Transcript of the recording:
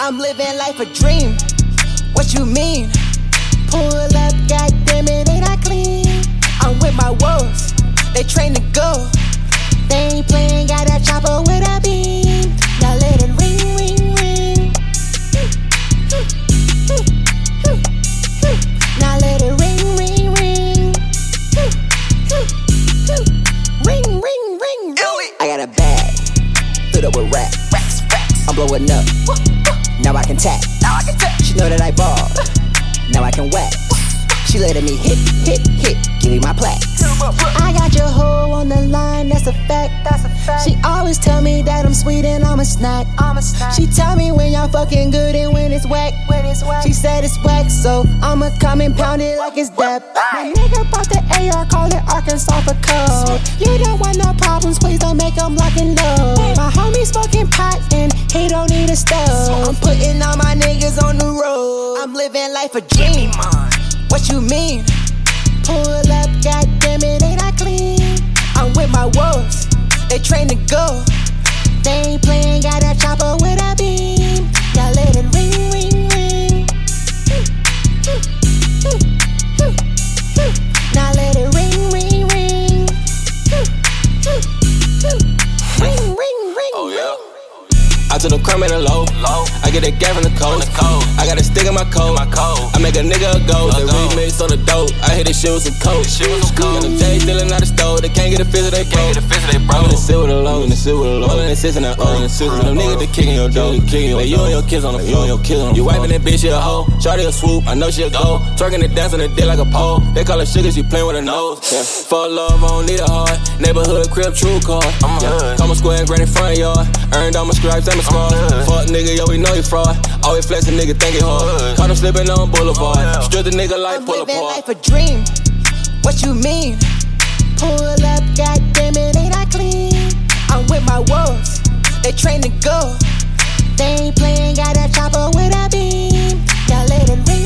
I'm living life a dream. What you mean? Pull up, goddamn it, ain't I clean? I'm with my wolves, they train to go. They ain't playing, got a chopper with a beam. Now let it ring, ring, ring. Now let it ring, ring, ring. Ring, ring, ring, ring. I got a bag, filled up with rap. I'm blowing up. Now I can tap. Now I can tap. She know that I ball. Now I can whack. She letting me hit, hit, hit. Give me my plaques. I got your hoe on the line, that's a fact. That's a fact. She always tell me that I'm sweet and I'm a snack. I'm a snack. She tell me when y'all fucking good and when it's whack. When it's whack. She said it's whack, so I'ma come and pound it like it's depth. My nigga bought the AR, call it Arkansas for code. You don't want no problems, please don't make them lock and load. My homie smoking pot and he don't need a stove. I'm putting all my niggas on the road. I'm living life a dream. What you mean? Pull up, goddamn it, ain't I clean? I'm with my wolves, they train to go. They ain't playing, got a chopper I the crumb in the low. I get a gas from the. Cold. I got a stick in my coat. Coat. Make a nigga go. The remix on the dope. I hit the shit with some coke. Shit with some coke. Got them J's dealing out the stove. They can't get a fist of they bro. Can't get a fist of they bro. I'm in the sit with a low. In the sit with a low. All in the six and the O. In the six them niggas they kicking your dough. Kicking your You and your kids on the floor. You and your kids on the You wiping that bitch, she a hoe. Shorty a swoop. I know she a go. Twerking the dance on the dick like a pole. They call her sugar. She playing with her nose. Yeah. For love, I don't need a heart. Neighborhood crib, true car. I'm yeah. A square and granny front yard. Earned all my stripes and my scars. Fuck nigga, yo, we know you fraud. Always flex a nigga it hard. Caught him slipping on Boulevard. Strip the nigga like I'm pull living apart. life a dream. What you mean? Pull up, goddamn it, ain't I clean? I'm with my wolves. They train to go. They ain't playing, got a chopper with a beam. Now let it ring.